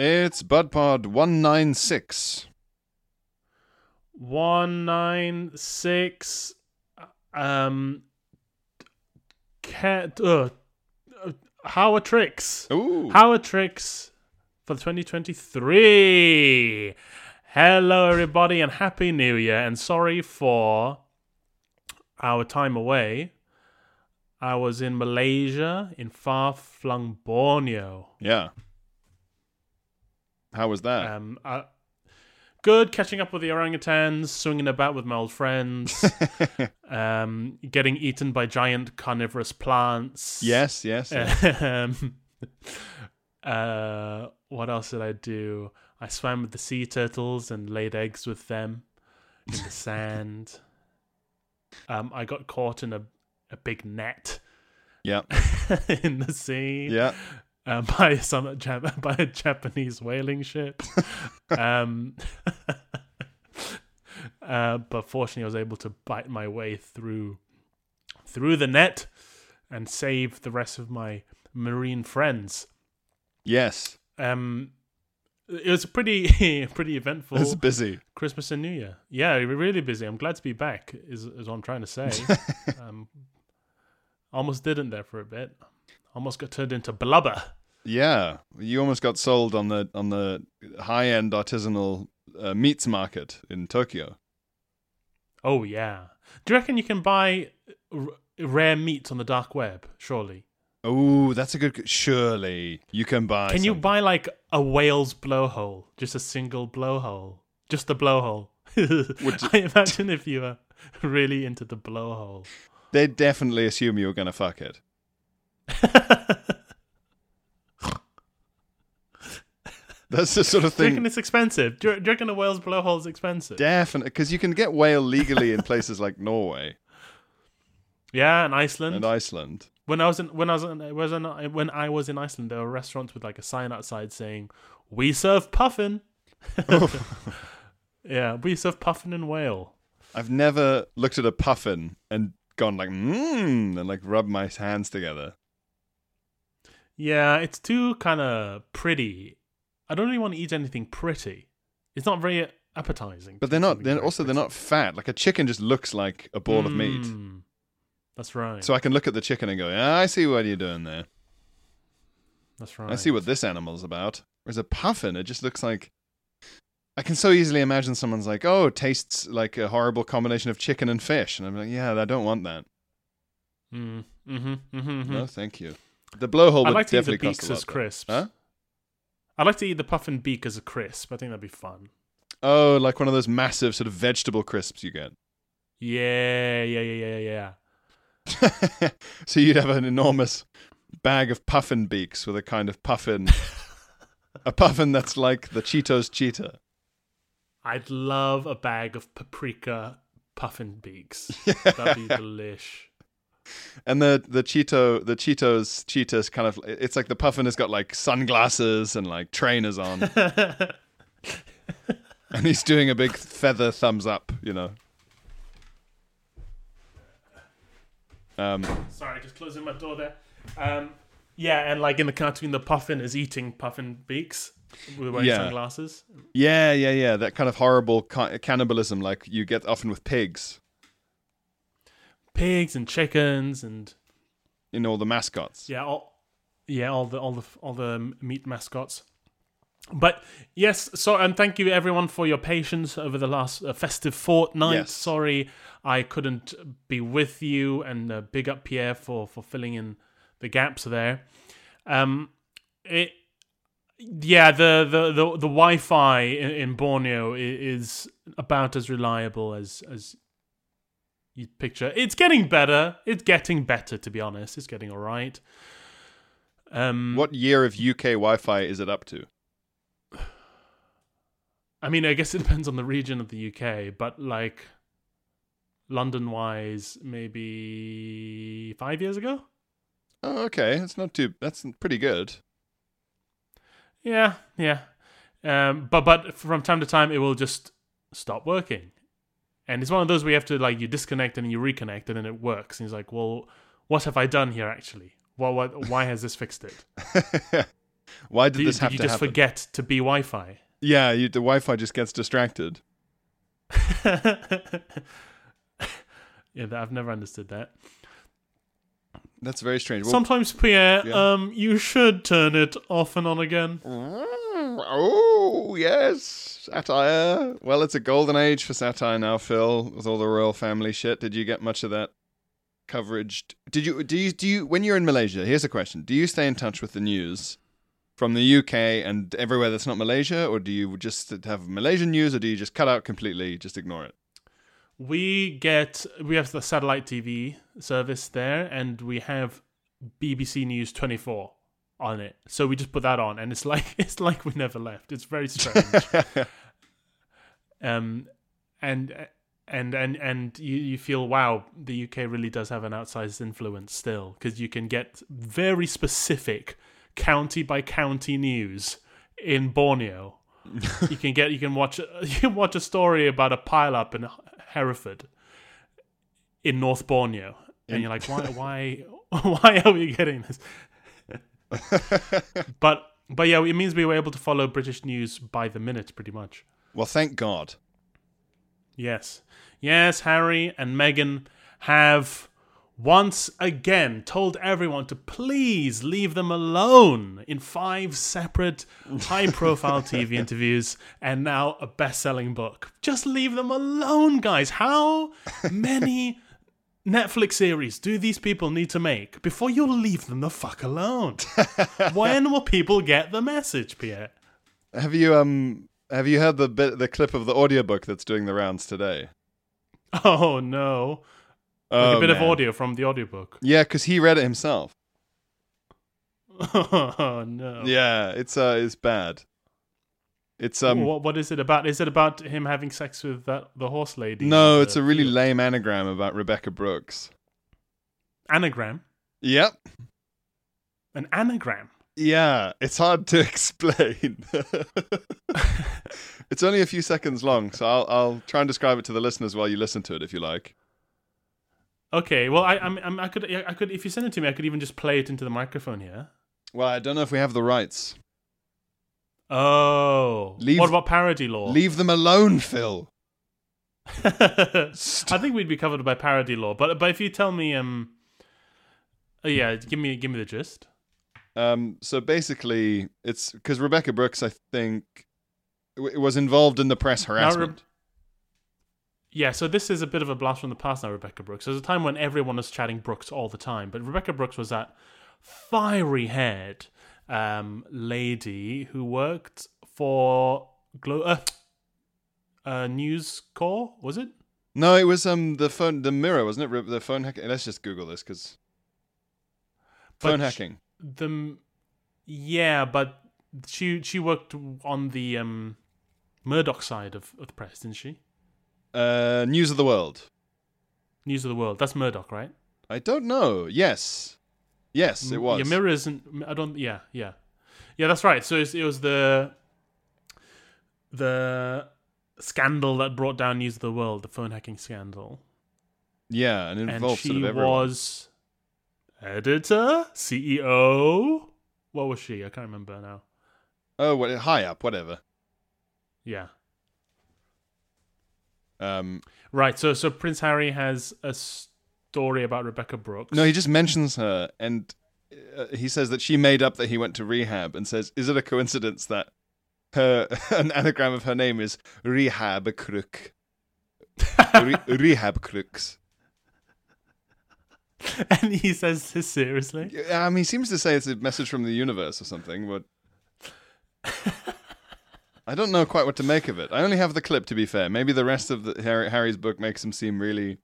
It's BudPod 196. 196. Um. Cat. Uh, uh, how are tricks? Ooh. How are tricks for 2023? Hello, everybody, and Happy New Year. And sorry for our time away. I was in Malaysia, in far flung Borneo. Yeah. How was that? Um, uh, good catching up with the orangutans, swinging about with my old friends, um, getting eaten by giant carnivorous plants. yes, yes. yes. um, uh, what else did I do? I swam with the sea turtles and laid eggs with them in the sand. Um, I got caught in a, a big net yeah. in the sea Yeah. Um, by some by a Japanese whaling ship. um, uh, but fortunately, I was able to bite my way through through the net and save the rest of my marine friends. Yes. Um, it was a pretty pretty eventful It's busy. Christmas and New Year. Yeah, really busy. I'm glad to be back. Is is what I'm trying to say. um, almost didn't there for a bit. Almost got turned into blubber. Yeah. You almost got sold on the on the high-end artisanal uh, meats market in Tokyo. Oh yeah. Do you reckon you can buy r- rare meat on the dark web? Surely. Oh, that's a good surely you can buy Can you buy like a whale's blowhole? Just a single blowhole. Just a blowhole. I imagine if you were really into the blowhole. they'd definitely assume you were going to fuck it. That's the sort of thing. Do you reckon it's expensive? Do you, do you reckon a whale's blowhole is expensive? Definitely, because you can get whale legally in places like Norway yeah, and Iceland. and Iceland. when I was in when I was in, was in, when I was in Iceland, there were restaurants with like a sign outside saying, "We serve puffin." yeah, we serve puffin and whale. I've never looked at a puffin and gone like mmm and like rubbed my hands together. Yeah, it's too kind of pretty. I don't really want to eat anything pretty. It's not very appetizing. But they're not. They're also they're not fat. Like a chicken just looks like a ball of meat. Mm, That's right. So I can look at the chicken and go, yeah, I see what you're doing there. That's right. I see what this animal's about. Whereas a puffin, it just looks like. I can so easily imagine someone's like, "Oh, it tastes like a horrible combination of chicken and fish," and I'm like, "Yeah, I don't want that. Mm, mm-hmm, mm-hmm, No, thank you." The blowhole I'd would like to eat the definitely cost beaks a lot. as crisps. Huh? I'd like to eat the puffin beak as a crisp. I think that'd be fun. Oh, like one of those massive sort of vegetable crisps you get. Yeah, yeah, yeah, yeah, yeah. so you'd have an enormous bag of puffin beaks with a kind of puffin, a puffin that's like the Cheetos cheetah. I'd love a bag of paprika puffin beaks. That'd be delish. And the the Cheeto the Cheetos cheetahs kind of it's like the puffin has got like sunglasses and like trainers on, and he's doing a big feather thumbs up, you know. Um, Sorry, just closing my door there. Um, yeah, and like in the cartoon, the puffin is eating puffin beaks with wearing Yeah. sunglasses. yeah, yeah, yeah. That kind of horrible ca- cannibalism, like you get often with pigs Pigs and chickens and in all the mascots. yeah, all yeah, all the all the all the meat mascots. But yes, so and thank you everyone for your patience over the last uh, festive fortnight. Yes. Sorry I couldn't be with you, and uh, big up Pierre for for filling in the gaps there. Um, it yeah, the the the, the Wi-Fi in, in Borneo is about as reliable as as you picture. It's getting better. It's getting better, to be honest. It's getting all right. Um, What year of UK Wi-Fi is it up to? I mean, I guess it depends on the region of the UK, but like London wise, maybe five years ago. Oh, okay. That's not too. That's pretty good. Yeah, yeah. Um, but but from time to time, it will just stop working, and it's one of those where you have to like you disconnect and you reconnect, and then it works. And he's like, well, what have I done here actually? Well, what? Why has this fixed it? Why did Did, this did have you to just happen? forget to be Wi-Fi? Yeah, you, the Wi-Fi just gets distracted. yeah, I've never understood that. That's very strange. Well, Sometimes, Pierre, yeah. um, you should turn it off and on again. Oh Oh, yes, satire. Well, it's a golden age for satire now, Phil, with all the royal family shit. Did you get much of that coverage? Did you? Do you? Do you? When you're in Malaysia, here's a question: Do you stay in touch with the news from the UK and everywhere that's not Malaysia, or do you just have Malaysian news, or do you just cut out completely, just ignore it? We get we have the satellite TV service there, and we have BBC News 24 on it. So we just put that on, and it's like it's like we never left. It's very strange. um, and and and and you, you feel wow, the UK really does have an outsized influence still because you can get very specific county by county news in Borneo. you can get you can watch you can watch a story about a pile up in Hereford in North Borneo, and you're like, why why why are we getting this? but but yeah, it means we were able to follow British news by the minute, pretty much. well, thank God. Yes. Yes, Harry and Meghan have once again told everyone to please leave them alone in five separate high profile TV interviews and now a best selling book. Just leave them alone, guys. How many Netflix series do these people need to make before you leave them the fuck alone? when will people get the message, Pierre? Have you um have you heard the bit the clip of the audiobook that's doing the rounds today? Oh no. Like Oh, a bit of audio from the audiobook. Yeah, because he read it himself. Oh no. Yeah, it's uh, it's bad. It's um, what, what is it about? Is it about him having sex with that the horse lady? no, it's the a really field? lame anagram about Rebekah Brooks. anagram. Yep. An anagram. Yeah, it's hard to explain. it's only a few seconds long, so I'll I'll try and describe it to the listeners while you listen to it, if you like. Okay. Well, I I'm, I'm, I could I could if you send it to me, I could even just play it into the microphone here. Well, I don't know if we have the rights. Oh. Leave- what about parody law? Leave them alone, Phil. I think we'd be covered by parody law, but but if you tell me um. Oh yeah, give me give me the gist. Um, so basically, it's because Rebekah Brooks, I think, w- was involved in the press harassment. Yeah, so this is a bit of a blast from the past now, Rebekah Brooks. There's a time when everyone was chatting Brooks all the time, but Rebekah Brooks was that fiery haired um, lady who worked for Glo- uh, uh, News Corps, was it? no, it was um the phone, the mirror, wasn't it? The phone hacking. Let's just Google this because But phone sh- hacking. The yeah, but she she worked on the um, Murdoch side of, of the press, didn't she? Uh, News of the World. News of the World. That's Murdoch, right? I don't know. Yes, yes, it was. Yeah, Mirror isn't. I don't. Yeah, yeah, yeah. That's right. So it was the the scandal that brought down News of the World, the phone hacking scandal, yeah, and it and she sort of everyone. was editor, CEO. What was she? I can't remember now. Oh, what, high up, whatever. Yeah. Um, Right. So so Prince Harry has a story about Rebekah Brooks. no, he just mentions her, and uh, he says that she made up that he went to rehab, and says, "Is it a coincidence that her an anagram of her name is Rehab Crook? Re- rehab Crooks." and he says this seriously. Mean, he seems to say it's a message from the universe or something, but I don't know quite what to make of it. I only have the clip, to be fair. Maybe the rest of the Harry, Harry's book makes him seem really.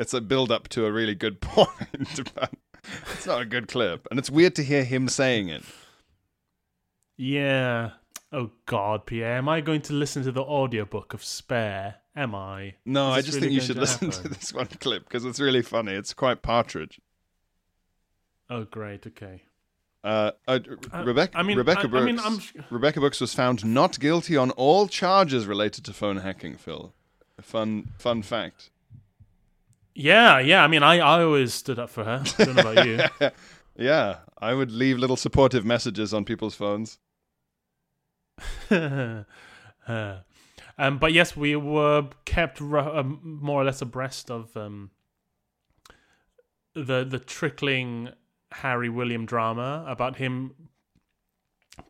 It's a build up to a really good point. but it's not a good clip, and it's weird to hear him saying it. Yeah. Oh God, Pierre, am I going to listen to the audiobook of Spare? Am I? No, I just really think you should to listen to this one clip because it's really funny. It's quite partridge. Oh, great. Okay. Uh, uh, Uh, Rebekah, I mean, Rebekah I- Brooks. I mean, I'm- Rebekah Brooks was found not guilty on all charges related to phone hacking. Phil, fun, fun fact. Yeah, yeah. I mean, I, I always stood up for her. I don't know about you. Yeah, I would leave little supportive messages on people's phones. uh, um, but yes, we were kept ru- um, more or less abreast of um, the the trickling Harry William drama about him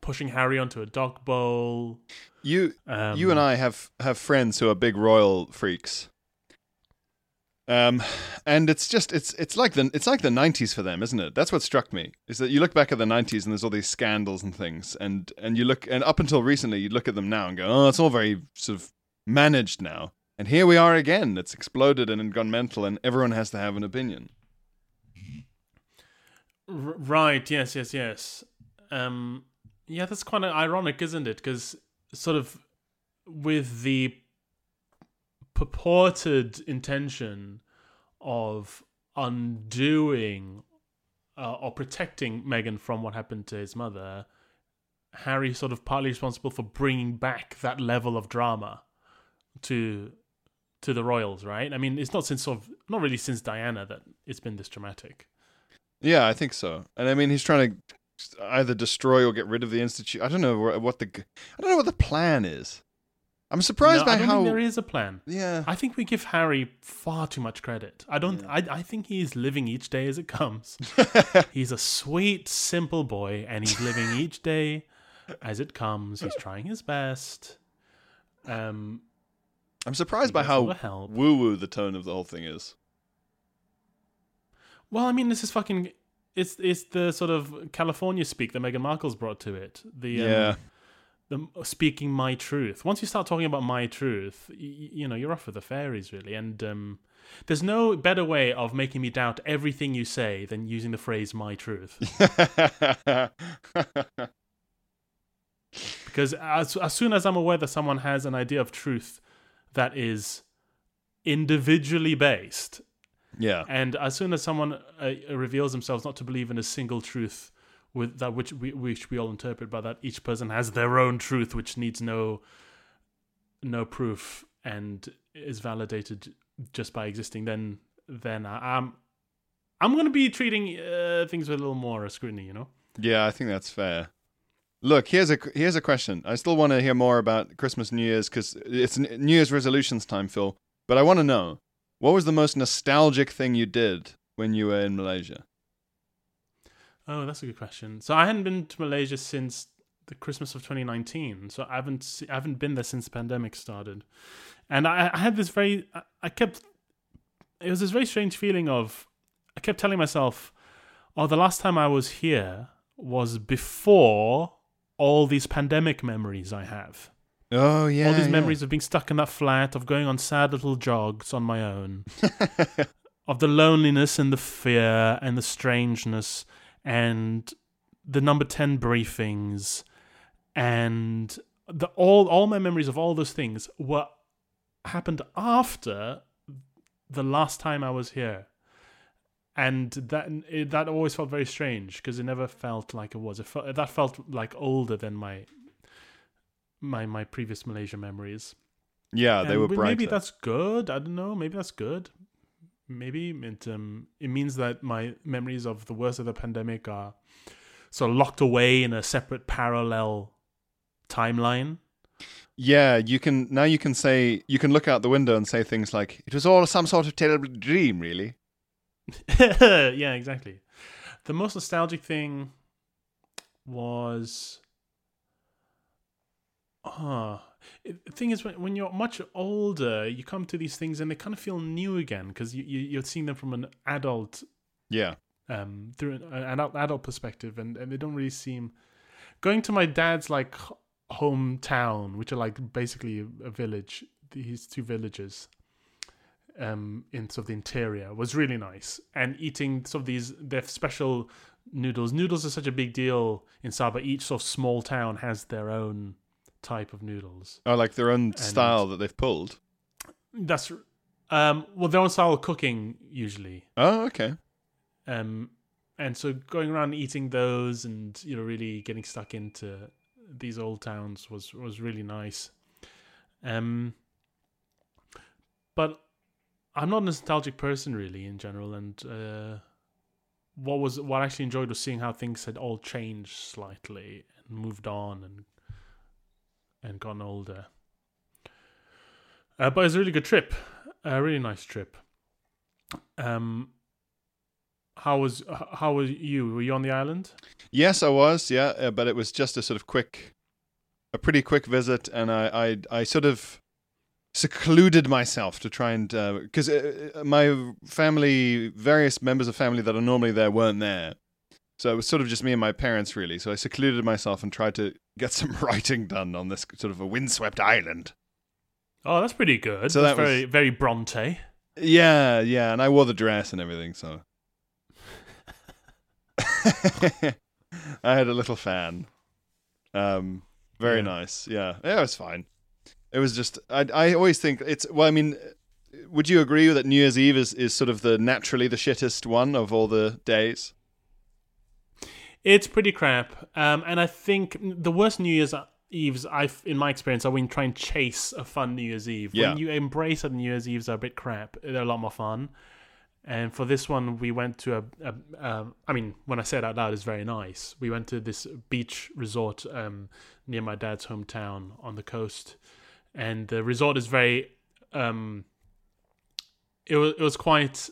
pushing Harry onto a dog bowl. You Um, you and I have have friends who are big royal freaks. Um, and it's just it's it's like the it's like the '90s for them, isn't it? That's what struck me is that you look back at the '90s and there's all these scandals and things, and and you look and up until recently you look at them now and go, oh, it's all very sort of managed now, and here we are again. It's exploded and gone mental, and everyone has to have an opinion. Right. Yes. Yes. Yes. Um, yeah, that's of ironic, isn't it? Because sort of with the purported intention of undoing uh, or protecting Meghan from what happened to his mother, Harry sort of partly responsible for bringing back that level of drama to to the royals, right? I mean, it's not since sort of not really since Diana that it's been this dramatic. Yeah, I think so. And I mean, he's trying to either destroy or get rid of the institute. I don't know what the I don't know what the plan is. I'm surprised No, by I don't how think there is a plan. yeah. I think we give Harry far too much credit. I don't. I, I think he's living each day as it comes. he's a sweet, simple boy, and he's living each day as it comes. He's trying his best. Um, I'm surprised by He gets all the how woo woo the tone of the whole thing is. well, I mean, this is fucking. It's it's the sort of California speak that Meghan Markle's brought to it. The um, Yeah. The speaking my truth. Once you start talking about my truth, y- you know you're off with the fairies, really. And um, there's no better way of making me doubt everything you say than using the phrase "my truth." because as as soon as I'm aware that someone has an idea of truth that is individually based, yeah. and as soon as someone uh, reveals themselves not to believe in a single truth with that which we which we all interpret, but that each person has their own truth, which needs no no proof and is validated just by existing, then then I, I'm I'm going to be treating uh, things with a little more scrutiny, you know. Yeah, I think that's fair. Look, here's a here's a question. I still want to hear more about Christmas, New Year's because it's New Year's resolutions time, Phil. But I want to know what was the most nostalgic thing you did when you were in Malaysia? Oh, that's a good question. So I hadn't been to Malaysia since the Christmas of 2019. So I haven't se- I haven't been there since the pandemic started, and I, I had this very I- I kept it was this very strange feeling of I kept telling myself, oh, the last time I was here was before all these pandemic memories I have. Oh yeah, all these yeah. memories of being stuck in that flat, of going on sad little jogs on my own, of the loneliness and the fear and the strangeness and the number 10 briefings and the all all my memories of all those things were happened after the last time I was here. And that it, that always felt very strange because it never felt like it was. It felt, that felt like older than my my my previous Malaysia memories. Yeah, they were. Maybe that's good. I don't know. Maybe that's good. Maybe it um it means that my memories of the worst of the pandemic are sort of locked away in a separate parallel timeline. Yeah, you can now. You can say you can look out the window and say things like, "It was all some sort of terrible dream." Really? yeah, exactly. The most nostalgic thing was ah the thing is when, when you're much older you come to these things and they kind of feel new again because you, you you're seeing them from an adult Yeah. um, through an, an adult, adult perspective, and, and they don't really seem going to my dad's like hometown, which are like basically a, a village. These two villages, um, in sort of the interior, was really nice, and eating sort of these their special noodles. Noodles are such a big deal in Sabah. Each sort of small town has their own type of noodles. Oh, like their own style that they've pulled. That's um, well, their own style of cooking usually. Oh, okay. um and so going around eating those and you know really getting stuck into these old towns was was really nice um but i'm not a nostalgic person really in general and uh what was what I actually enjoyed was seeing how things had all changed slightly and moved on and and gotten older. Uh, but it was a really good trip, a really nice trip. Um, how was how was you? Were you on the island? Yes, I was. Yeah, uh, but it was just a sort of quick, a pretty quick visit, and I I, I sort of secluded myself to try and because uh, uh, my family, various members of family that are normally there weren't there, so it was sort of just me and my parents really. So I secluded myself and tried to get some writing done on this sort of a windswept island. Oh, that's pretty good. So that's that was- very very Bronte. Yeah, yeah, and I wore the dress and everything, so I had a little fan. Um, very Yeah. nice. Yeah, yeah, it was fine. It was just I I always think it's well. I mean, would you agree that New Year's Eve is is sort of the naturally the shittest one of all the days? It's pretty crap. Um, and I think the worst New Year's Eves, I've in my experience, are when you try and chase a fun New Year's Eve. Yeah. When you embrace that New Year's Eves are a bit crap, they're a lot more fun. And for this one, we went to a, a um, I mean, when I say it out loud, it's very nice. We went to this beach resort um, near my dad's hometown on the coast, and the resort is very. Um, it was it was quite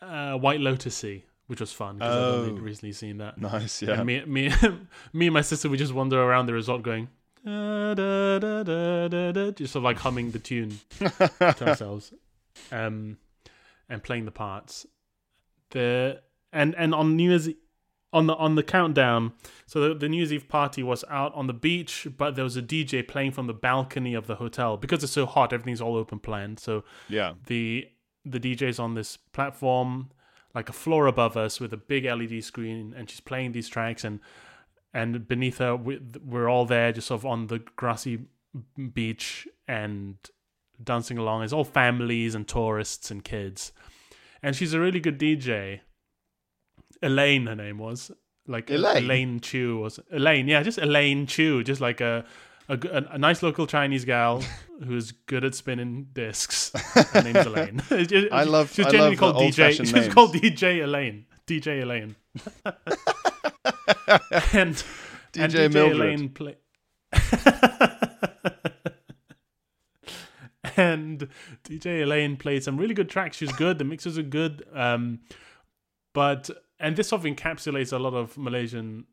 uh, White Lotusy, which was fun because I've Oh. only recently seen that. Nice, yeah. And me, me, me and my sister would just wander around the resort going, da, da, da, da, da, da, just sort of like humming the tune to ourselves, um, and playing the parts. The and and on New Year's on the on the countdown, so the, the New Year's Eve party was out on the beach, but there was a DJ playing from the balcony of the hotel because it's so hot. Everything's all open planned, so yeah, the the DJ's on this platform, like a floor above us, with a big LED screen, and she's playing these tracks, and and beneath her, we, we're all there, just sort of on the grassy beach and dancing along. It's all families and tourists and kids, and she's a really good DJ. Elaine, her name was like Elaine? Elaine Chu was Elaine, yeah, just Elaine Chu, just like a a, a- nice local Chinese gal who's good at spinning discs. Her name's Elaine. Just- I love- She's love called DJ. She's names. called DJ Elaine. DJ Elaine. and and DJ DJ Mildred. Elaine play. and DJ Elaine played some really good tracks. She's good. The mixes are good. Um, but and this sort of encapsulates a lot of Malaysian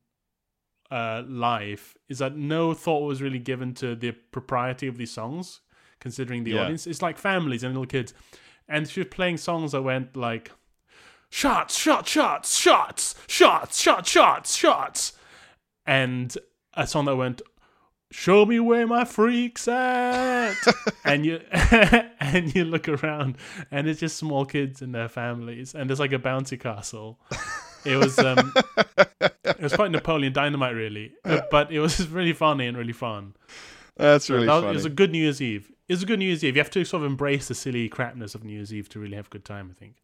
uh, live is that no thought was really given to the propriety of these songs, considering the yeah. audience. It's like families and little kids. And she was playing songs that went like shots, shots, shots, shots, shots, shots, shots, shots. And a song that went, Show me where my freaks at and you and you look around and it's just small kids and their families and there's like a bouncy castle it was um it was quite napoleon dynamite really Uh, but it was really funny and really fun That's really That funny. it was a good new year's eve it was a good new year's eve you have to sort of embrace the silly crapness of new year's eve to really have a good time i think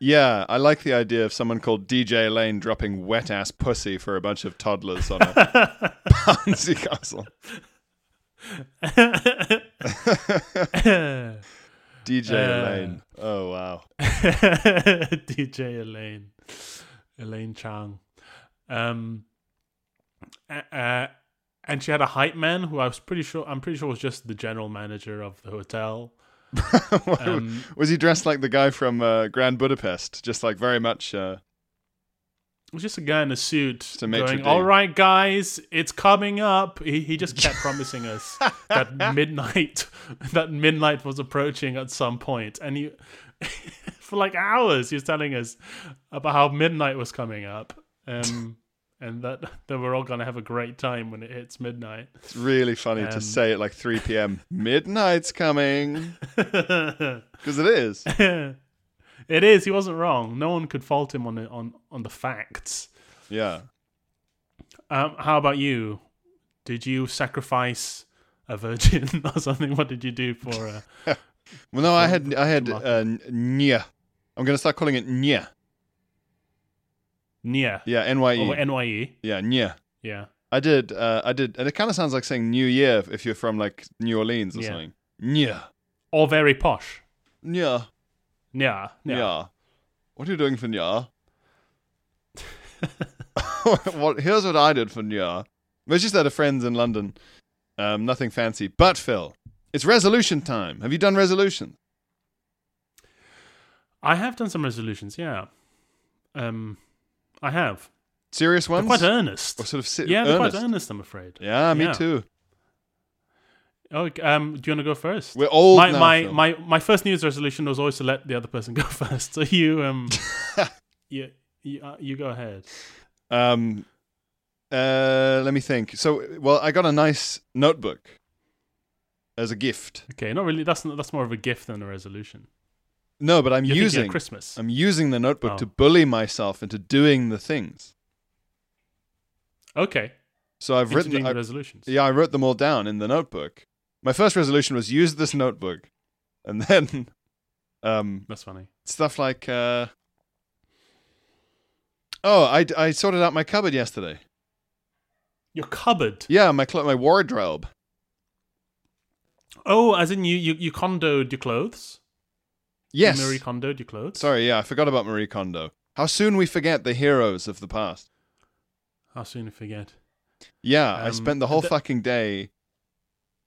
Yeah, I like the idea of someone called DJ Lane dropping wet ass pussy for a bunch of toddlers on a bouncy castle. DJ Uh. Lane. Oh wow. DJ Elaine, Elaine Chang, um, uh, and she had a hype man who I was pretty sure I'm pretty sure was just the general manager of the hotel. Um, was he dressed like the guy from uh, Grand Budapest? Just like very much. Uh, it was just a guy in a suit a going. "All right, guys, it's coming up." He he just kept promising us that midnight that midnight was approaching at some point, and he for like hours he was telling us about how midnight was coming up, um, and that that we're all gonna have a great time when it hits midnight. it's really funny to Um, say at like 3 p.m. Midnight's coming because it is. it is. He wasn't wrong. No one could fault him on the, on on the facts. Yeah. Um, how about you? Did you sacrifice a virgin or something? What did you do for? Uh, Well, no, I had I had for uh, Nyuh. I'm gonna start calling it Nyuh. Nia Yeah, N Y or E. Nye? Yeah, Nyuh. Yeah. I did. Uh, I did, and it kind of sounds like saying New Year if- you're from like New Orleans or Yeah. something. Nyuh. Or very posh. Nyuh. Yeah. Nyuh. Yeah. What are you doing for Nyuh? what, here's what I did for. It was just at a friend's in London. Um, nothing fancy. But Phil, it's resolution time. Have you done resolutions? I have done some resolutions. Yeah, um, I have. Serious They're ones? quite earnest. or sort of si- yeah, they're earnest? quite earnest. I'm afraid. Yeah, me Yeah. too. Oh, um, do you want to go first? We're old my now, my, Phil. my my first New Year's resolution was always to let the other person go first. So you um, you you, uh, you go ahead. Um, uh, let me think. So, well, I got a nice notebook as a gift. Okay, not really. That's that's more of a gift than a resolution. No, but I'm You're using Christmas. I'm using the notebook Oh. to bully myself into doing the things. Okay, So I've written. I, the resolutions. yeah, I wrote them all down in the notebook. My first resolution was use this notebook, and then um, That's funny. stuff like. Uh, oh, I I sorted out my cupboard yesterday. Your cupboard. Yeah, my cl- my wardrobe. Oh, as in you you you condoed your clothes. Yes. Marie condoed your clothes. Sorry, yeah, I forgot about Marie Kondo. How soon we forget the heroes of the past. How soon you forget? Yeah, I Um, spent the whole fucking day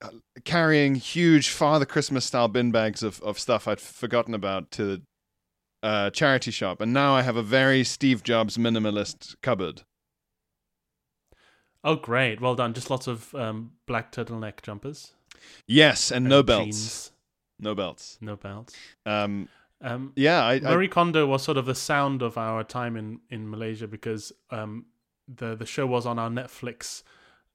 uh, carrying huge Father Christmas style bin bags of, of stuff I'd forgotten about to the uh, charity shop, and now I have a very Steve Jobs minimalist cupboard. Oh, great! Well done. Just lots of um, black turtleneck jumpers. Yes, and no belts. jeans, No belts. no belts. Um, Um, yeah, I, I Marie Kondo was sort of the sound of our time in, in Malaysia because um, the the show was on our Netflix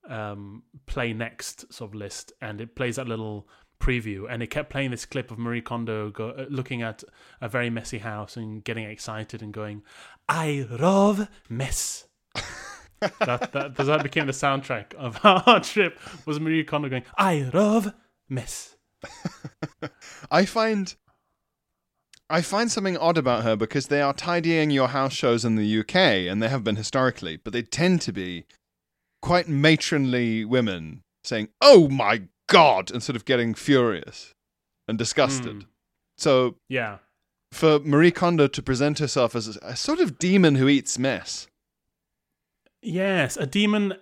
um, play next sort of list, and it plays that little preview, and it kept playing this clip of Marie Kondo go, uh, looking at a very messy house and getting excited and going, "I love mess." that, that that became the soundtrack of our trip. Was Marie Kondo going, "I love mess." I find I find something odd about her because they are tidying your house shows in the UK and they have been historically, but they tend to be quite matronly women saying, "Oh my god," and sort of getting furious and disgusted. Mm. So Yeah. for Marie Kondo to present herself as a sort of demon who eats mess. Yes, a demon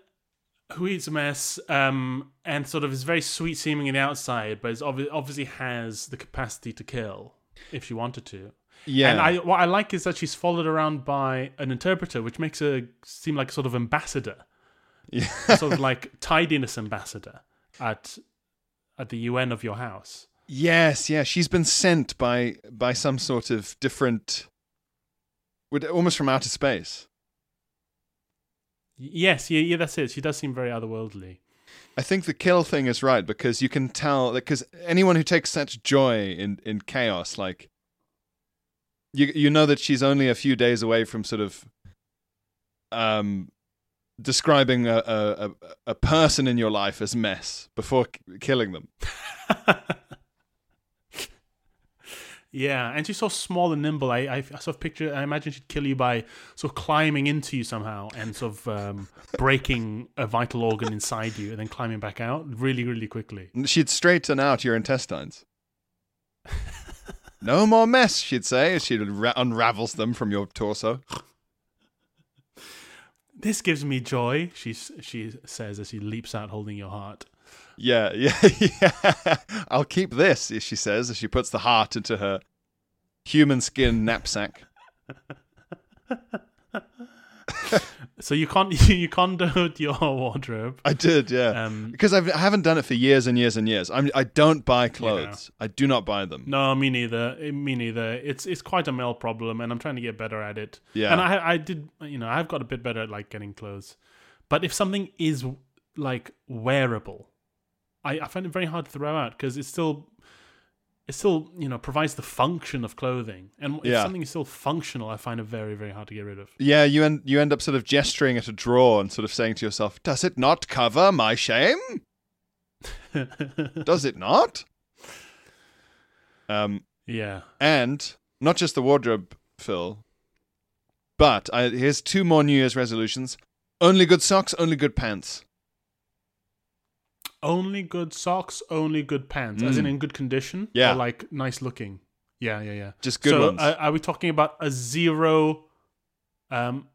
who eats a mess um, and sort of is very sweet seeming in the outside, but is obvi- obviously has the capacity to kill if she wanted to. Yeah. And I, what I like is that she's followed around by an interpreter, which makes her seem like a sort of ambassador, yeah. sort of like tidiness ambassador at at the UN of your house. Yes, yeah, she's been sent by by some sort of different almost from outer space. Yes, yeah, yeah, that's it. She does seem very otherworldly. I think the kill thing is right because you can tell because anyone who takes such joy in in chaos, like you you know that she's only a few days away from sort of um describing a a, a, a person in your life as mess before k- killing them. Yeah, and she's so small and nimble. I, I, I sort of picture. I imagine she'd kill you by sort of climbing into you somehow and sort of um, breaking a vital organ inside you, and then climbing back out really, really quickly. She'd straighten out your intestines. no more mess, she'd say as she ra- unravels them from your torso. This gives me joy. She she says as she leaps out, holding your heart. Yeah, yeah, yeah. I'll keep this, she says, as she puts the heart into her human skin knapsack. So you can't you condoed your wardrobe. I did, yeah. Um, because I've, I haven't done it for years and years and years. I'm, I don't buy clothes. I do not buy them. no, me neither. Eh, Me neither. It's it's quite a male problem, and I'm trying to get better at it. Yeah. and I I did you know I've got a bit better at like getting clothes, but if something is like wearable, I, I find it very hard to throw out because it's still it still you know provides the function of clothing, and if Yeah. something is still functional, I find it very very hard to get rid of. Yeah, you end, you end up sort of gesturing at a drawer and sort of saying to yourself, Does it not cover my shame? Does it not? Um, yeah. and not just the wardrobe, Phil, but I, here's two more New Year's resolutions. Only good socks, only good pants. Only good socks, only good pants, as in in good condition. Mm. Yeah. or like nice looking. Yeah, yeah, yeah. Just good so, ones. Uh, are we talking about a zero, um,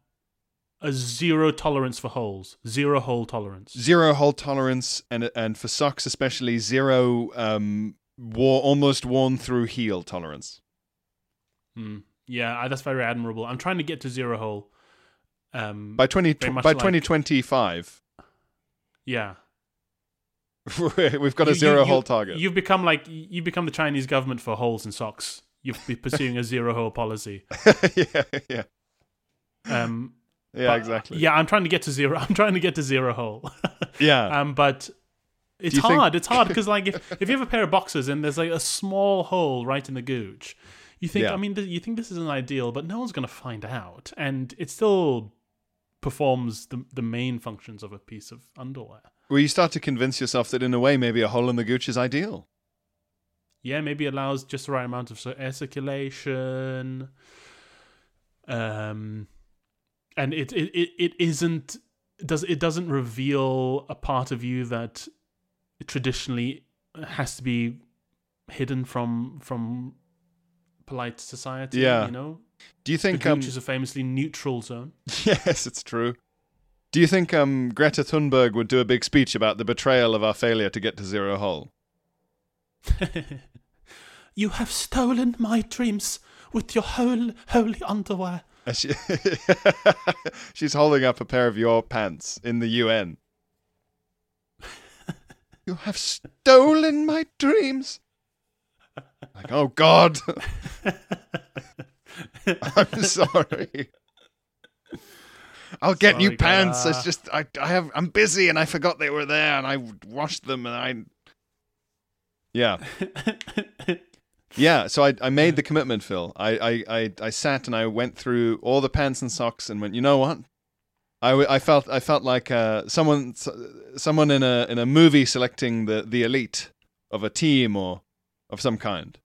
a zero tolerance for holes, zero hole tolerance. Zero hole tolerance, and and for socks especially zero um war almost worn through heel tolerance. Hmm. Yeah, I- that's very admirable. I'm trying to get to zero hole. Um, By twenty by like- twenty twenty five, yeah, we've got a You- you- zero you- hole target. You've become like you've become the Chinese government for holes and socks. You've been pursuing a zero hole policy. yeah, yeah, Um, yeah, but, exactly. Yeah, I'm trying to get to zero. I'm trying to get to zero hole. yeah. um, but it's you think- hard. It's hard because like if, if you have a pair of boxers and there's like a small hole right in the gooch, you think Yeah. I mean th- you think this isn't ideal, but no one's gonna find out, and it still performs the the main functions of a piece of underwear. Well, you start to convince yourself that in a way, maybe a hole in the gooch is ideal. yeah, maybe allows just the right amount of air circulation. Um, and it it, it, it isn't does it doesn't reveal a part of you that traditionally has to be hidden from from polite society. Yeah. you know, Do you the think? Um, gooch is a famously neutral zone. yes, it's true. Do you think um, Greta Thunberg would do a big speech about the betrayal of our failure to get to zero hole? you have stolen my dreams with your whole holy underwear. She- She's holding up a pair of your pants in the UN. you have stolen my dreams. Like, oh God. I'm sorry. I'll get Sorry, new pants. Greta. It's just I, I have I'm busy and I forgot they were there and I washed them and I Yeah. Yeah, so I, I made the commitment, Phil. I, I, I, I sat and I went through all the pants and socks and went. You know what? I, w- I felt I felt like uh, someone someone in a in a movie selecting the, the elite of a team or of some kind.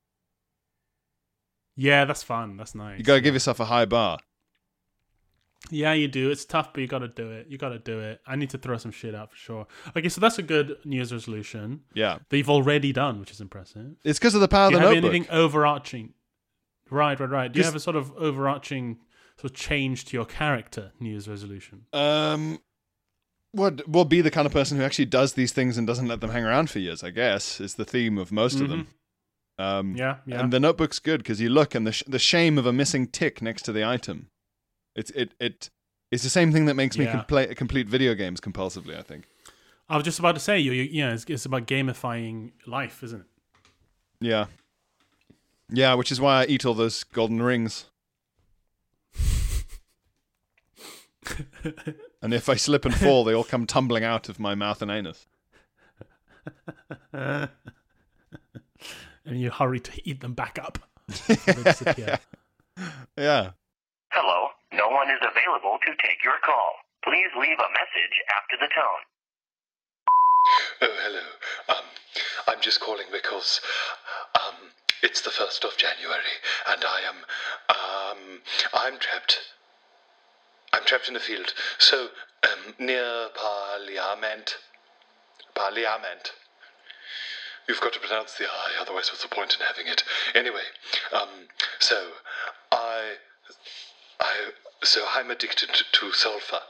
yeah, that's fun. That's nice. You got to give yourself a high bar. Yeah, you do. It's tough, but you got to do it. You got to do it. I need to throw some shit out for sure. Okay, so that's a good New Year's resolution Yeah, that you've already done, which is impressive. it's because of the power Do of you the have notebook. anything overarching? Right, right, right. Do you Just- have a sort of overarching sort of change to your character New Year's resolution? Um, would will be the kind of person who actually does these things and doesn't let them hang around for years. I guess is the theme of most of them. Um, Yeah, yeah. And the notebook's good because you look and the sh- the shame of a missing tick next to the item. It's it it it's the same thing that makes me Yeah. com- play complete video games compulsively. I think. I was just about to say, you, you, yeah, it's, it's about gamifying life, isn't it? Yeah. Yeah, which is why I eat all those golden rings. and if I slip and fall, they all come tumbling out of my mouth and anus. and you hurry to eat them back up. Yeah. Hello, no one is available to take your call. Please leave a message after the tone. Oh, hello. Um, I'm just calling because um, it's the first of January, and I am um, I'm trapped. I'm trapped in a field, so um, near Parliament. Parliament. You've got to pronounce the I, otherwise, what's the point in having it? Anyway, um, so I, I, so I'm addicted to sulfur.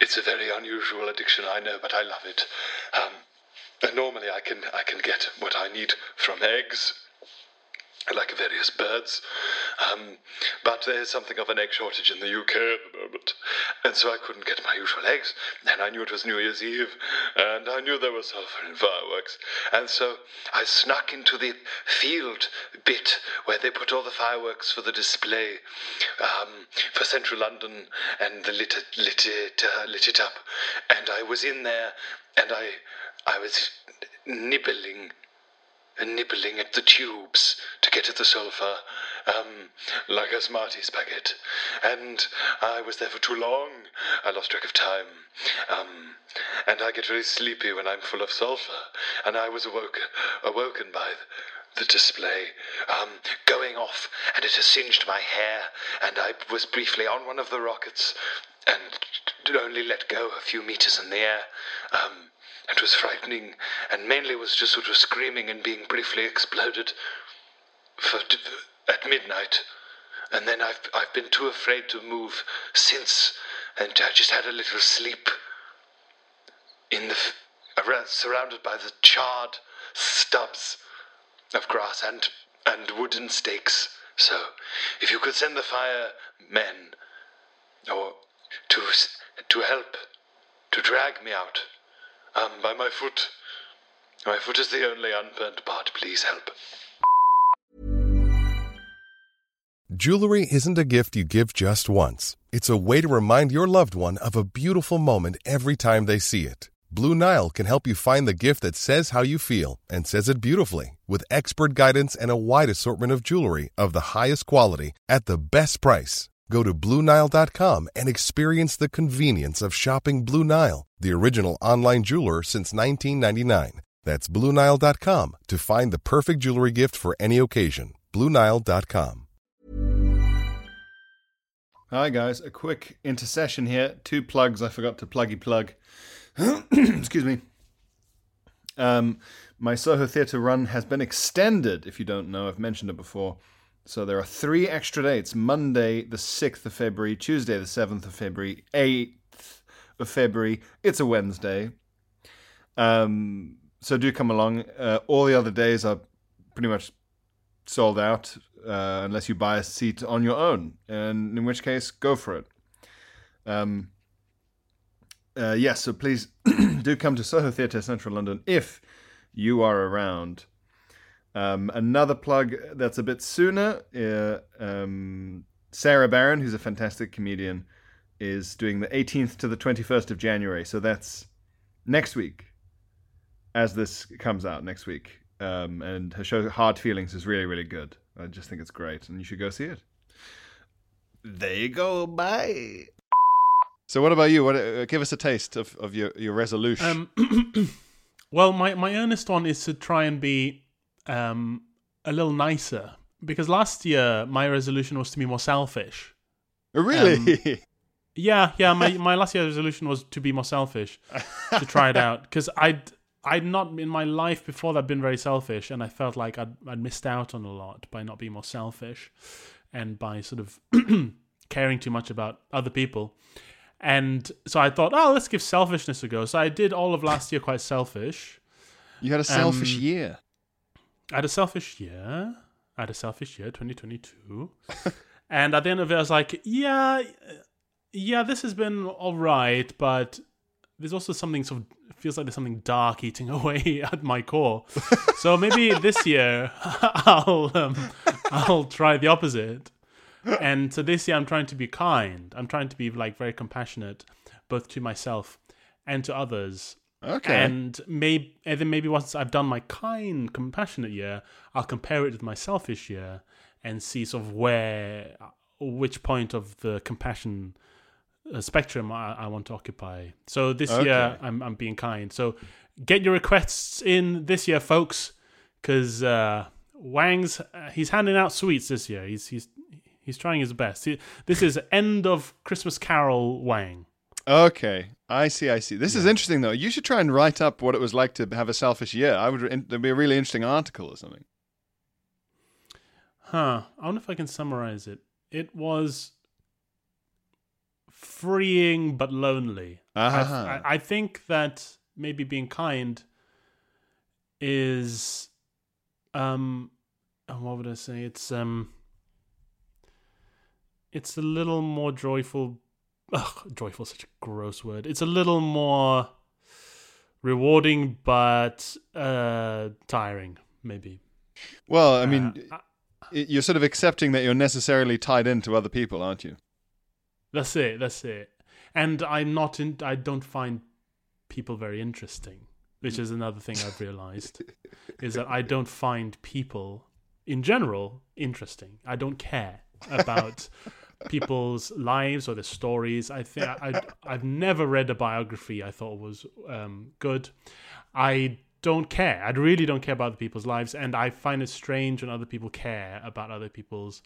It's a very unusual addiction, I know, but I love it. Um, normally, I can I can get what I need from eggs, like various birds. Um, but there's something of an egg shortage in the UK at the moment, and so I couldn't get my usual eggs. And I knew it was New Year's Eve, and I knew there was sulfur in fireworks, and so I snuck into the field bit where they put all the fireworks for the display um, for central London, and the lit it, lit it, uh, lit it up, and I was in there, and I I was nibbling nibbling at the tubes to get at the sulfur, um, like a Smarties packet. And I was there for too long. I lost track of time. Um, and I get very sleepy when I'm full of sulfur. And I was awoken, awoken by the display um, going off, and it has singed my hair. And I was briefly on one of the rockets and only let go a few meters in the air. Um, it was frightening, and mainly was just sort of screaming and being briefly exploded for at midnight. And then I've I've been too afraid to move since, and I just had a little sleep in the around, surrounded by the charred stubs of grass and and wooden stakes. So, if you could send the firemen or to to help to drag me out um, by my foot. My foot is the only unburnt part. Please help. Jewelry isn't a gift you give just once. It's a way to remind your loved one of a beautiful moment every time they see it. Blue Nile can help you find the gift that says how you feel and says it beautifully with expert guidance and a wide assortment of jewelry of the highest quality at the best price. Go to BlueNile.com and experience the convenience of shopping Blue Nile, the original online jeweler since 1999. That's BlueNile.com to find the perfect jewelry gift for any occasion. BlueNile.com. Hi guys, a quick intercession here. Two plugs I forgot to pluggy plug. Excuse me. Um, my Soho Theatre run has been extended. If you don't know, I've mentioned it before. So there are three extra dates: Monday, the sixth of February, Tuesday, the seventh of February, eighth of February. It's a Wednesday. Um, so do come along. Uh, all the other days are pretty much sold out uh, unless you buy a seat on your own, and in which case, go for it. Um, uh, yes, so please do come to Soho Theatre, Central London, if you are around. Um, another plug that's a bit sooner uh, um, Sara Barron, who's a fantastic comedian, is doing the 18th to the 21st of January. So that's next week, as this comes out next week. Um, and her show Hard Feelings is really, really good. I just think it's great, and you should go see it. There you go. Bye. So, what about you? What uh, give us a taste of, of your, your resolution? Um, well, my, my earnest one is to try and be um, a little nicer because last year my resolution was to be more selfish. Oh, really? Yeah, yeah. My my last year resolution was to be more selfish, to try it out because I'd I'd not in my life before that been very selfish, and I felt like I'd I'd missed out on a lot by not being more selfish, and by sort of caring too much about other people. And so I thought, oh, let's give selfishness a go. So I did all of last year quite selfish. you had a selfish um, year. I had a selfish year. I had a selfish year, 2022. and at the end of it, I was like, yeah, yeah, this has been all right, but there's also something sort of feels like there's something dark eating away at my core. so maybe this year I'll um, I'll try the opposite. And so this year I'm trying to be kind. I'm trying to be like very compassionate, both to myself and to others. Okay. And maybe and then maybe once I've done my kind, compassionate year, I'll compare it with my selfish year and see sort of where, which point of the compassion uh, spectrum I, I want to occupy. So this year I'm I'm being kind. So get your requests in this year, folks, because uh, Wang's uh, he's handing out sweets this year. He's he's he's trying his best. He, this is end of Christmas Carol Wang. Okay, I see. I see. This is interesting, though. You should try and write up what it was like to have a selfish year. I would. There'd be a really interesting article or something. Huh. I wonder if I can summarize it. It was freeing but lonely. I, I, I think that maybe being kind is um oh, what would I say? It's um it's a little more joyful ugh, joyful is such a gross word. It's a little more rewarding but uh tiring, maybe. Well, I mean, Uh, you're sort of accepting that you're necessarily tied into other people, aren't you? That's it. That's it. And I'm not in. I don't find people very interesting, which is another thing I've realized is that I don't find people in general interesting. I don't care about people's lives or their stories. I think I, I've never read a biography I thought was um, good. I don't care. I really don't care about other people's lives, and I find it strange when other people care about other people's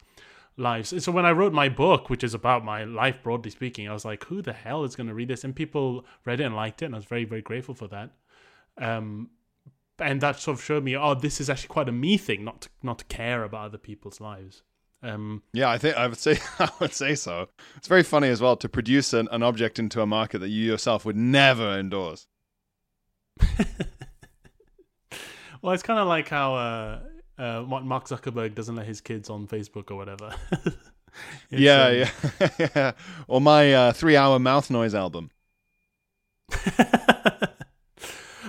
lives. So when I wrote my book, which is about my life broadly speaking, I was like, who the hell is going to read this? And people read it and liked it, and I was very, very grateful for that. Um, and that sort of showed me, oh, this is actually quite a me thing, not to, not to care about other people's lives. Um, Yeah, I think I would say I would say so. It's very funny as well to produce an, an object into a market that you yourself would never endorse. well, it's kind of like how uh, uh, Mark Zuckerberg doesn't let his kids on Facebook or whatever. Yeah, um, yeah, yeah. Or my uh, three-hour mouth noise album.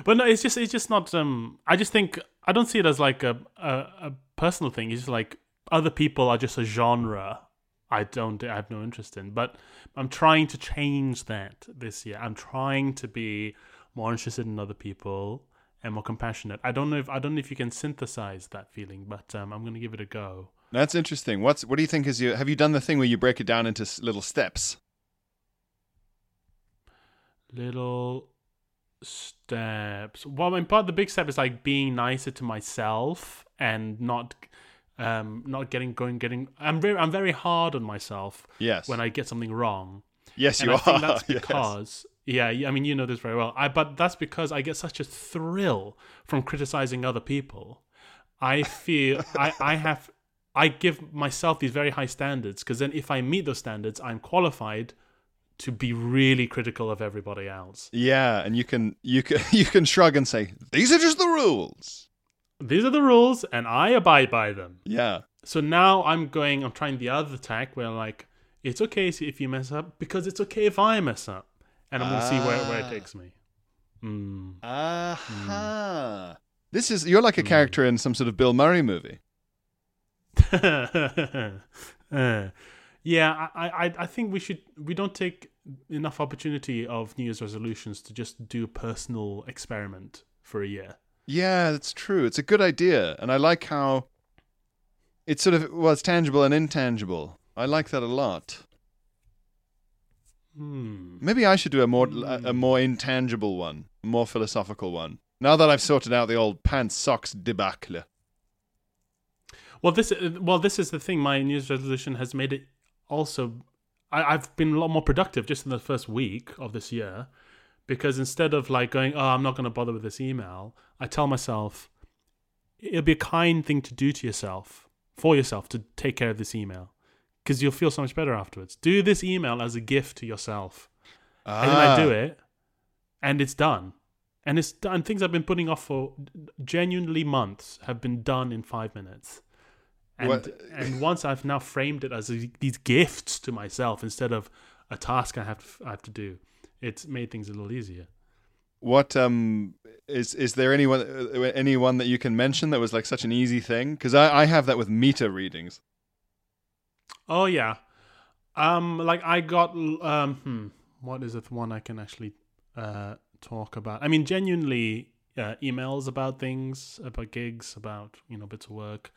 but no, it's just it's just not. Um, I just think I don't see it as like a a, a personal thing. It's just like other people are just a genre. I don't. I have no interest in. But I'm trying to change that this year. I'm trying to be more interested in other people and more compassionate. I don't know if I don't know if you can synthesize that feeling, but um, I'm going to give it a go. That's interesting. What's what do you think is your? Have you done the thing where you break it down into little steps? little steps. Well, I mean, part of the big step is like being nicer to myself and not, um, not getting going, getting. I'm very, I'm very hard on myself Yes. when I get something wrong, yes, and you I are. that's Yes. because. Yeah, I mean, you know this very well. I, but that's because I get such a thrill from criticizing other people. I feel I, I have I give myself these very high standards because then if I meet those standards, I'm qualified to be really critical of everybody else. Yeah, and you can you can you can shrug and say these are just the rules. These are the rules, and I abide by them. Yeah. So now I'm going. I'm trying the other tack where like it's okay if you mess up because it's okay if I mess up, and I'm gonna see where where it Ah. takes me. Mm. Aha. This is you're like a character in some sort of Bill Murray movie. Uh, yeah, I, I, I think we should. We don't take enough opportunity of New Year's resolutions to just do a personal experiment for a year. Yeah, that's true. It's a good idea, and I like how it's sort of well, it's tangible and intangible. I like that a lot. Hmm. Maybe I should do a more a, a more intangible one, a more philosophical one. Now that I've sorted out the old pants socks debacle. Well, this well, this is the thing. My New Year's resolution has made it also. I, I've been a lot more productive just in the first week of this year, because instead of like going, "Oh, I'm not going to bother with this email," I tell myself it'll be a kind thing to do to yourself, for yourself, to take care of this email, because you'll feel so much better afterwards. Do this email as a gift to yourself, and then I do Ah. it, and it's done. And it's done. Things I've been putting off for genuinely months have been done in five minutes. And What- and once I've now framed it as a, these gifts to myself instead of a task I have to, I have to do, it's made things a little easier. What um is is there anyone uh, anyone that you can mention that was like such an easy thing? Because I I have that with meter readings. Oh yeah, um, like I got um, hmm, what is it? One I can actually uh talk about. I mean, genuinely, uh, emails about things, about gigs, about you know bits of work.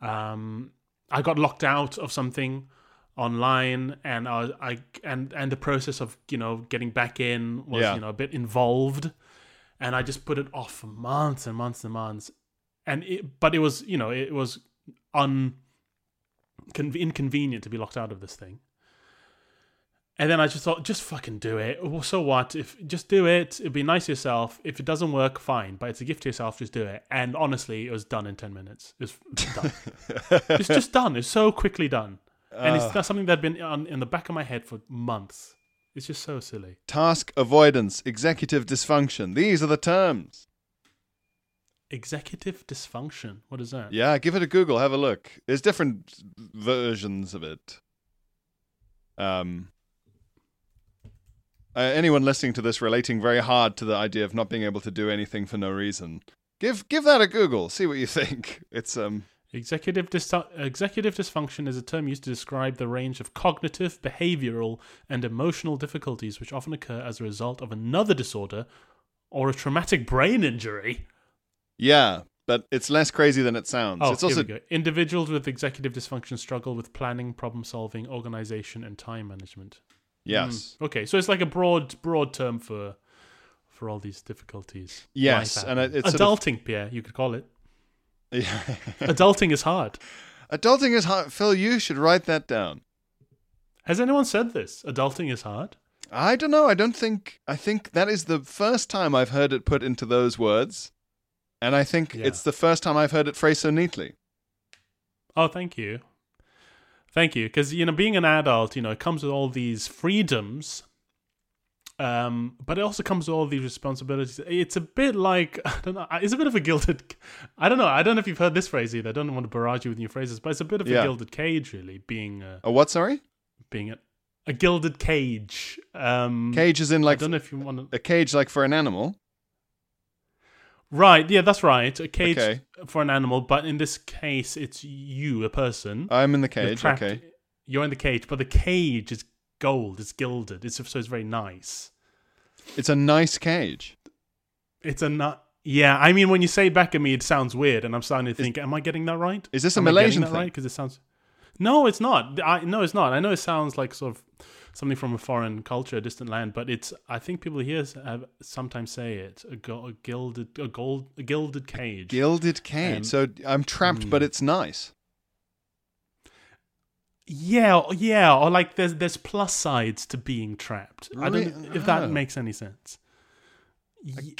Um, I got locked out of something online, and I, I and and the process of you know getting back in was Yeah. you know a bit involved, and I just put it off for months and months and months, and it, but it was you know it was un con- inconvenient to be locked out of this thing. And then I just thought, just fucking do it. Well, So what? If just do it, it'd be nice to yourself. If it doesn't work, fine. But it's a gift to yourself. Just do it. And honestly, it was done in ten minutes. It was done. it's just done. It's so quickly done. And it's that's something that had been on, in the back of my head for months. It's just so silly. Task avoidance, executive dysfunction. These are the terms. Executive dysfunction. What is that? Yeah, give it a Google. Have a look. There's different versions of it. Um, uh, anyone listening to this relating very hard to the idea of not being able to do anything for no reason, give give that a Google. See what you think. It's um Executive, dis- executive dysfunction is a term used to describe the range of cognitive, behavioral, and emotional difficulties which often occur as a result of another disorder or a traumatic brain injury. yeah, but it's less crazy than it sounds. Oh, it's here also we go. Individuals with executive dysfunction struggle with planning, problem solving, organization, and time management. yes, Mm, Okay, so it's like a broad, broad term for for all these difficulties. Yes, and it's sort of- adulting, Pierre. You could call it. Yeah. adulting is hard. Adulting is hard. Phil, you should write that down. Has anyone said this? Adulting is hard. I don't know. I don't think. I think that is the first time I've heard it put into those words, and I think Yeah. it's the first time I've heard it phrased so neatly. Oh, thank you. Thank you, because you know, being an adult, you know, it comes with all these freedoms, um, but it also comes with all these responsibilities. It's a bit like I don't know. It's a bit of a gilded. I don't know. I don't know if you've heard this phrase either. I don't want to barrage you with new phrases, but it's a bit of Yeah. a gilded cage, really. Being uh, A what? Sorry, being a, a gilded cage. Um, cage is in like I don't know if you want to. a cage like for an animal. Right. Yeah, that's right. A cage Okay. for an animal, but in this case, it's you, a person. I'm in the cage. Okay. You're in the cage, but the cage is gold. It's gilded. It's so it's very nice. It's a nice cage. It's a nut. Yeah, I mean, when you say back at me, it sounds weird, and I'm starting to think, am I getting that right? Is this a Am I Malaysian that thing? right? Because it sounds. No, it's not. I no, it's not. I know it sounds like sort of something from a foreign culture, a distant land, but it's. I think people here have, sometimes say it a, go, a gilded, a gold, a gilded cage. Gilded cage. Um, so I'm trapped, but hmm. it's nice. Yeah, yeah, or like there's there's plus sides to being trapped. I don't know if that Oh. makes any sense.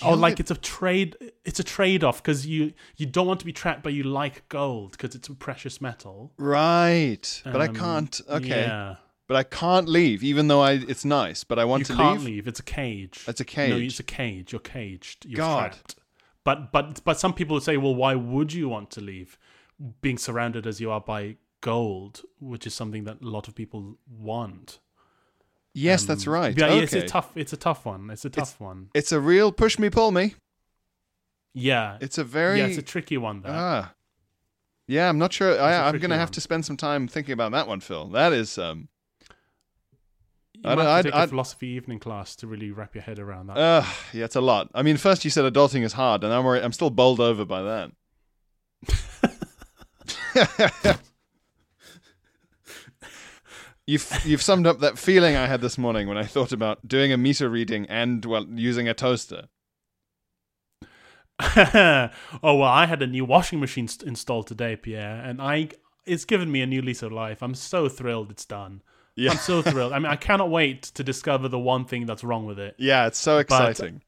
Or like gilded- it's a trade, it's a trade off because you you don't want to be trapped, but you like gold because it's a precious metal. Right. But I Um, can't. Okay. Yeah, But I can't leave, even though I it's nice. But I want you to can't leave. leave. It's a cage. It's a cage. No, it's a cage. You're caged. You're God. trapped. But but but some people would say, well, why would you want to leave? Being surrounded as you are by gold, which is something that a lot of people want. Yes, that's Um, right. Yeah, okay. it's a tough. It's a tough one. It's a tough one. It's a real push me, pull me. Yeah, It's a very. yeah, it's a tricky one. Ah. Yeah, I'm not sure. I'm going to have to spend some time thinking about that one, Phil. That is. um. you I might have I'd- to take I'd- a philosophy evening class to really wrap your head around that. Uh, yeah, it's a lot. I mean, first you said adulting is hard, and I'm I'm still bowled over by that. you've you've summed up that feeling I had this morning when I thought about doing a meter reading and well using a toaster. oh well, I had a new washing machine st- installed today, Pierre, and I it's given me a new lease of life. I'm so thrilled it's done. Yeah, I'm so thrilled. I mean, I cannot wait to discover the one thing that's wrong with it. yeah, it's so exciting.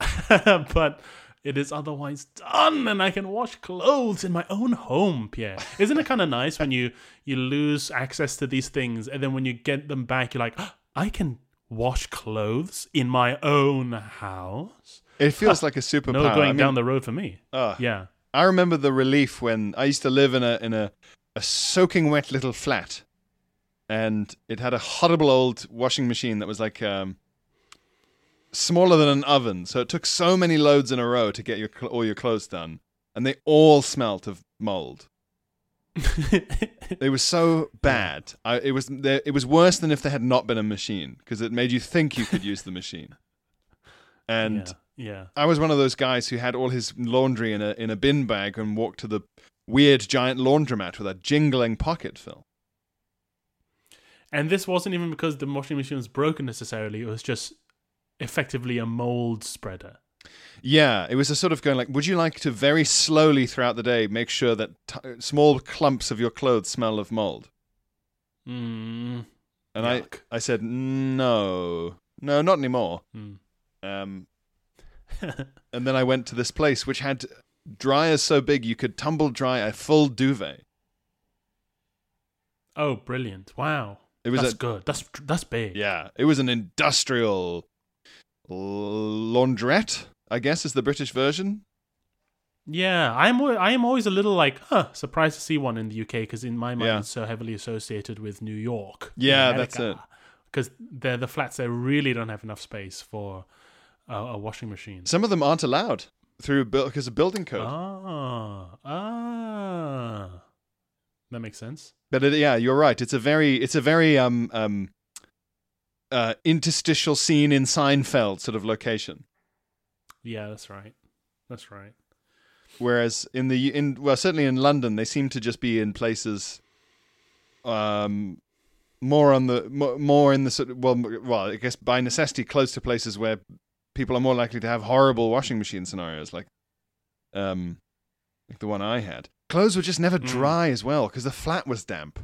but it is otherwise done, and I can wash clothes in my own home, Pierre. Isn't it kind of nice when you you lose access to these things, and then when you get them back, you're like, "Oh, I can wash clothes in my own house. It feels ah, like a superpower. No I going mean, down the road for me. ugh. Yeah. I remember the relief when I used to live in a in a, a soaking wet little flat, and it had a horrible old washing machine that was like um, smaller than an oven. So it took so many loads in a row to get your cl- all your clothes done, and they all smelt of mold. It was so bad. I, it was there, it was worse than if there had not been a machine because it made you think you could use the machine. And yeah. yeah. I was one of those guys who had all his laundry in a in a bin bag and walked to the weird giant laundromat with a jingling pocket fill. And this wasn't even because the washing machine was broken necessarily. It was just effectively a mold spreader. Yeah, it was a sort of going like, would you like to very slowly throughout the day make sure that t- small clumps of your clothes smell of mold? Mm. And Yuck. I I said no, no, not anymore. Mm. Um, and then I went to this place which had dryers so big you could tumble dry a full duvet. oh, brilliant! Wow, It was that's a good. That's that's big. Yeah, it was an industrial laundrette, I guess is the British version. Yeah, I'm I am always a little like, huh, surprised to see one in the UK because in my mind Yeah. it's so heavily associated with New York. Yeah, that's it. Because they're the flats they really don't have enough space for a, a washing machine. Some of them aren't allowed through because of building code. Ah, ah, that makes sense. But it, yeah, you're right. It's a very it's a very um um uh interstitial scene in Seinfeld sort of location. Yeah, that's right. That's right. Whereas in the in well certainly in London they seem to just be in places um more on the more, more in the sort of well well I guess by necessity close to places where people are more likely to have horrible washing machine scenarios like um like the one I had. Clothes were just never Mm. dry as well because the flat was damp.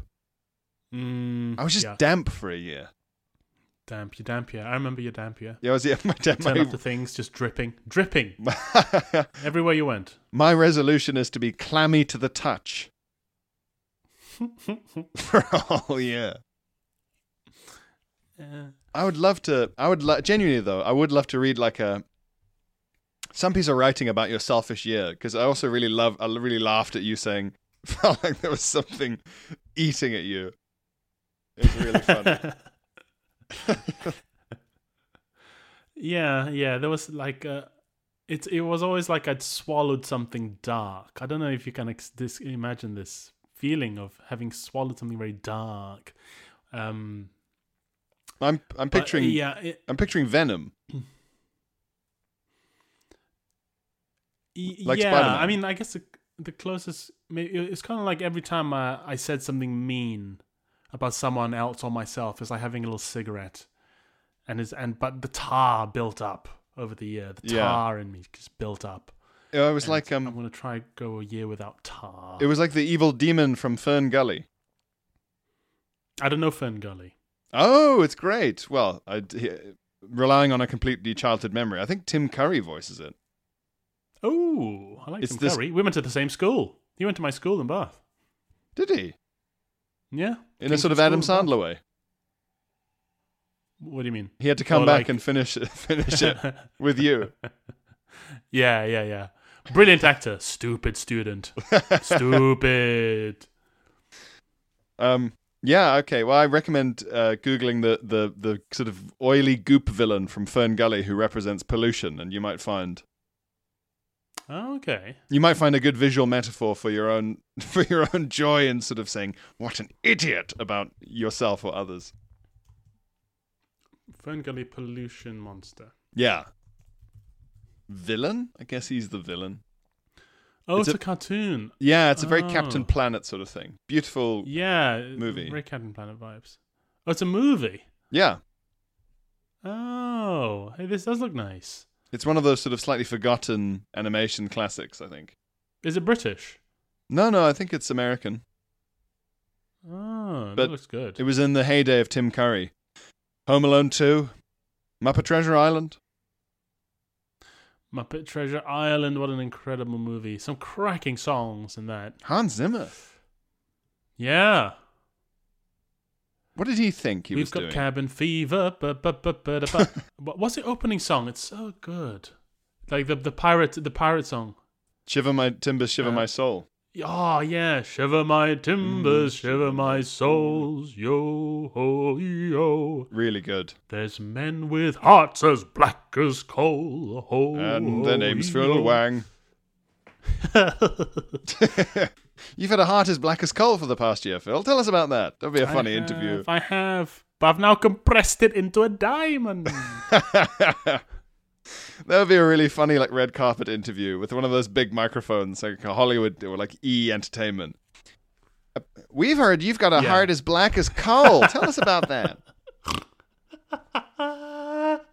Mm, I was just yeah. damp for a year. Damp. You damp. Yeah, I remember you damp. Yeah. Yeah, I was yeah, my, damp, Turn my, up to things just dripping, dripping everywhere you went. my resolution is to be clammy to the touch. for a whole year. Yeah. I would love to. I would lo- genuinely though. I would love to read like a some piece of writing about your selfish year because I also really love. I really laughed at you saying felt like there was something eating at you. It was really funny. Yeah, yeah. There was like uh it. It was always like I'd swallowed something dark. I don't know if you can ex- this, imagine this feeling of having swallowed something very dark. Um, I'm I'm but, picturing yeah, it, I'm picturing Venom. Like yeah, Spider-Man. I mean, I guess the, the closest it's kind of like every time I, I said something mean about someone else or myself, is like having a little cigarette, and is and but the tar built up over the year. The Yeah. tar in me just built up. Yeah, It was And like I'm um, gonna try go a year without tar. it was like the evil demon from FernGully. I don't know FernGully. Oh, it's great. Well, I relying on a completely childhood memory. I think Tim Curry voices it. Oh, I like It's Tim this- Curry. We went to the same school. He went to my school in Bath. Did he? Yeah. In a sort of Adam Sandler way. What do you mean? He had to come Or back like- and finish finish it with you. Yeah, yeah, yeah. Brilliant actor. Stupid student. Stupid. Um, yeah, okay. Well, I recommend uh, googling the, the the sort of oily goop villain from FernGully who represents pollution, and you might find Oh, okay. you might find a good visual metaphor for your own for your own joy in sort of saying what an idiot about yourself or others. FernGully pollution monster. Yeah. Villain? I guess he's the villain. Oh, It's it's, a- a, cartoon. Yeah, it's a very oh. Captain Oh. Planet sort of thing. Beautiful. Yeah, Movie. Very Captain Planet vibes. Oh, it's a movie. Yeah. Oh, hey, this does look nice. It's one of those sort of slightly forgotten animation classics, I think. Is it British? No, no, I think it's American. Oh, But that looks good. It was in the heyday of Tim Curry. Home Alone 2, Muppet Treasure Island. Muppet Treasure Island. What an incredible movie. Some cracking songs in that. Hans Zimmer. Yeah. What did he think he We've was got doing? cabin fever. Ba. What- What's the opening song? It's so good. Like the the pirate the pirate song. Shiver my timbers, shiver Uh, my soul. Oh yeah, shiver my timbers, shiver my souls, yo ho yo. Really good. There's men with hearts as black as coal. Ho, And their name's Phil. Wang. You've had a heart as black as coal for the past year, Phil. Tell us about that. That'll be a funny I interview. I have, but I've now compressed it into a diamond. that would be a really funny, like red carpet interview with one of those big microphones, like a Hollywood or like E Entertainment. Uh, We've heard you've got a Yeah. heart as black as coal. Tell us about that.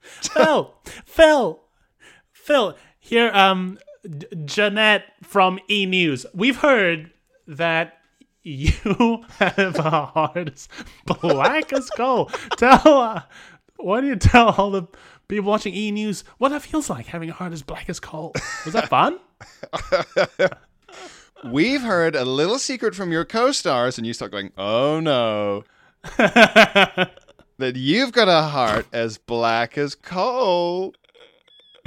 Phil, Phil, Phil. Here, um, Jeanette from E News. We've heard that you have a heart as black as coal. Tell, uh, why don't you tell all the people watching E News what that feels like having a heart as black as coal? Was that fun? We've heard a little secret from your co-stars, and you start going, "Oh no." that you've got a heart as black as coal.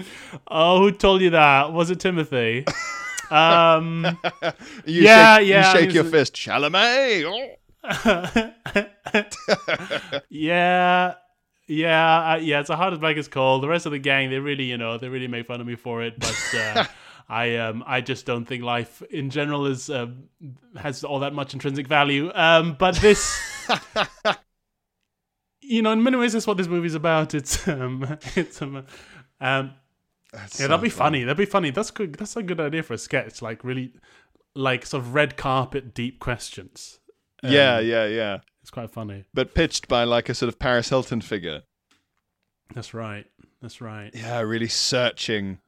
oh, who told you that? Was it Timothy? Um. You Yeah, shake, yeah, You shake your fist, Chalamet. Oh. yeah, yeah, uh, yeah. It's a hard as black as coal. The rest of the gang, they really, you know, they really make fun of me for it. But uh, I, um, I just don't think life in general is uh, has all that much intrinsic value. Um, but this, you know, in many ways, that's what this movie's about. It's, um, it's, um, um That's yeah, so that'd be funny. funny. That'd be funny. That's good. That's a good idea for a sketch. Like really, like sort of red carpet deep questions. Yeah, Um, yeah, yeah. It's quite funny. But pitched by like a sort of Paris Hilton figure. That's right. That's right. Yeah, really searching.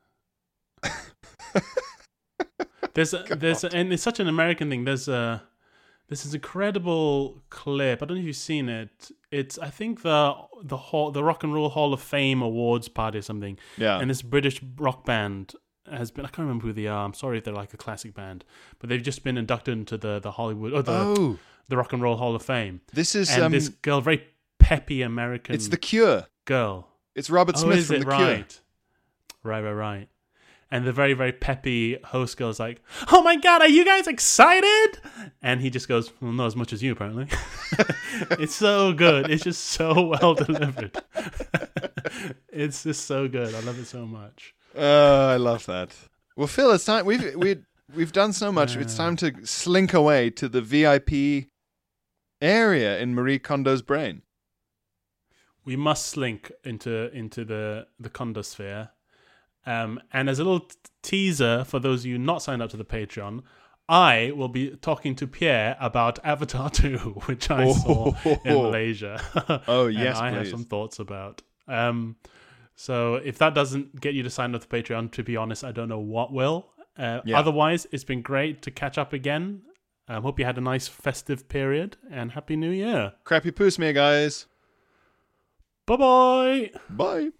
There's a, there's a, and it's such an American thing. There's a this incredible clip. I don't know if you've seen it. It's I think the the hall the Rock and Roll Hall of Fame awards party or something. Yeah. And this British rock band has been. I can't remember who they are. I'm sorry if they're like a classic band, but they've just been inducted into the the Hollywood or the Oh, the Rock and Roll Hall of Fame. this is and um, this girl, very peppy American. it's the Cure. girl. It's Robert oh, Smith is from it the right? Right, right, right. And the very, very peppy host girl is like, "Oh my god, are you guys excited?" And he just goes, "Well, not as much as you, apparently." it's so good. It's just so well delivered. it's just so good. I love it so much. Oh, I love that. Well, Phil, it's time. We've we we've done so much. It's time to slink away to the VIP area in Marie Kondo's brain. we must slink into into the the condosphere. Um, and as a little t- teaser for those of you not signed up to the Patreon, I will be talking to Pierre about Avatar 2, which I saw in Malaysia. Oh, And yes, I have some thoughts about. Um, so if that doesn't get you to sign up to Patreon, to be honest, I don't know what will. Uh, Yeah. Otherwise, it's been great to catch up again. Um, hope you had a nice festive period and happy New Year. Crappy poos, me guys. Bye bye. Bye.